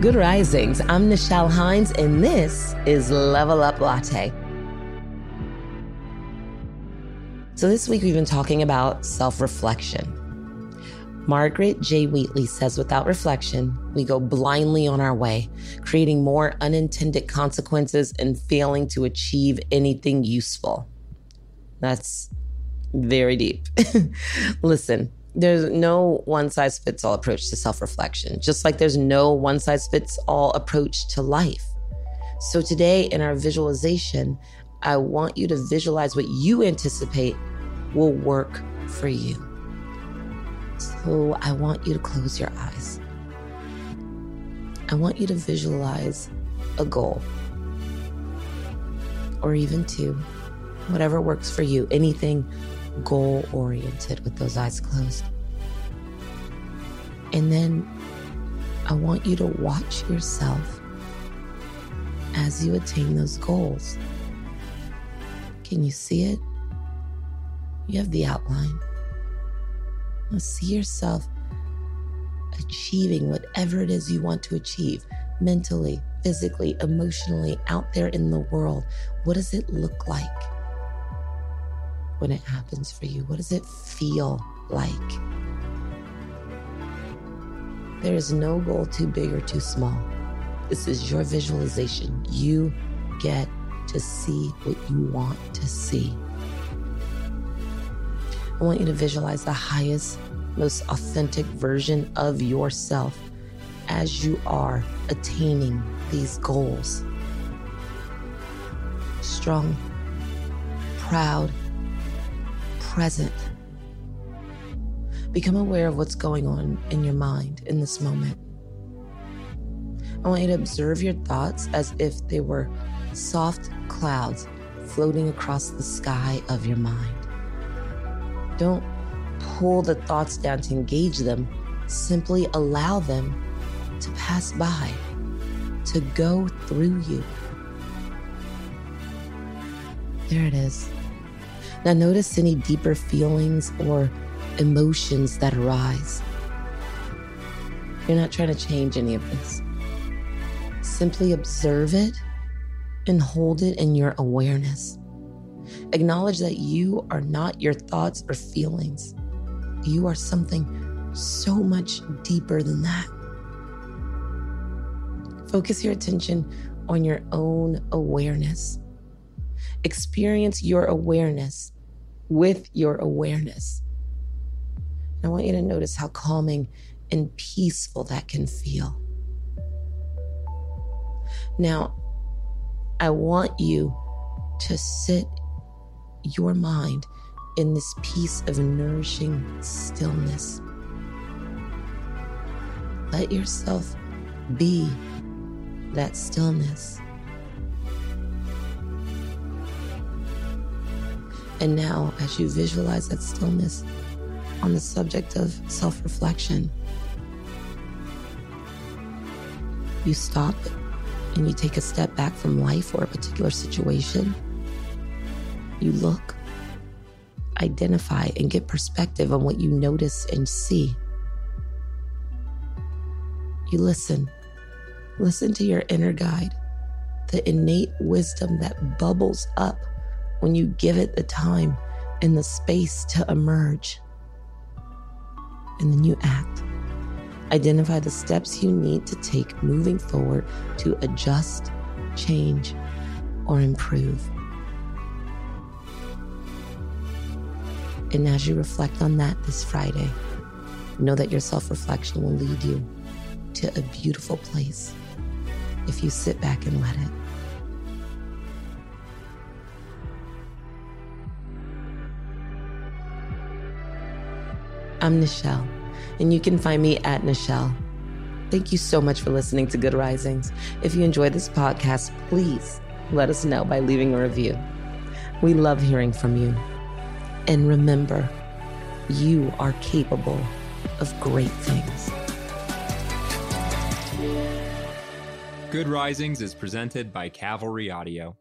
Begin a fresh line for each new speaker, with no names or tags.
Good risings. I'm Nichelle Hines, and this is Level Up Latte. So, this week we've been talking about self reflection. Margaret J. Wheatley says, without reflection, we go blindly on our way, creating more unintended consequences and failing to achieve anything useful. That's very deep. Listen, there's no one size fits all approach to self reflection, just like there's no one size fits all approach to life. So, today in our visualization, I want you to visualize what you anticipate will work for you. So, I want you to close your eyes. I want you to visualize a goal or even two, whatever works for you, anything goal oriented with those eyes closed. And then I want you to watch yourself as you attain those goals. Can you see it? You have the outline. Now see yourself achieving whatever it is you want to achieve mentally, physically, emotionally, out there in the world. What does it look like? When it happens for you? What does it feel like? There is no goal too big or too small. This is your visualization. You get to see what you want to see. I want you to visualize the highest, most authentic version of yourself as you are attaining these goals. Strong, proud, present. Become aware of what's going on in your mind in this moment. I want you to observe your thoughts as if they were soft clouds floating across the sky of your mind. Don't pull the thoughts down to engage them, simply allow them to pass by, to go through you. There it is. Now, notice any deeper feelings or emotions that arise. You're not trying to change any of this. Simply observe it and hold it in your awareness. Acknowledge that you are not your thoughts or feelings. You are something so much deeper than that. Focus your attention on your own awareness. Experience your awareness with your awareness. I want you to notice how calming and peaceful that can feel. Now, I want you to sit your mind in this piece of nourishing stillness. Let yourself be that stillness. And now, as you visualize that stillness on the subject of self reflection, you stop and you take a step back from life or a particular situation. You look, identify, and get perspective on what you notice and see. You listen. Listen to your inner guide, the innate wisdom that bubbles up when you give it the time and the space to emerge. And then you act. Identify the steps you need to take moving forward to adjust, change, or improve. And as you reflect on that this Friday, know that your self reflection will lead you to a beautiful place if you sit back and let it. I'm Nichelle, and you can find me at Nichelle. Thank you so much for listening to Good Risings. If you enjoy this podcast, please let us know by leaving a review. We love hearing from you. And remember, you are capable of great things.
Good Risings is presented by Cavalry Audio.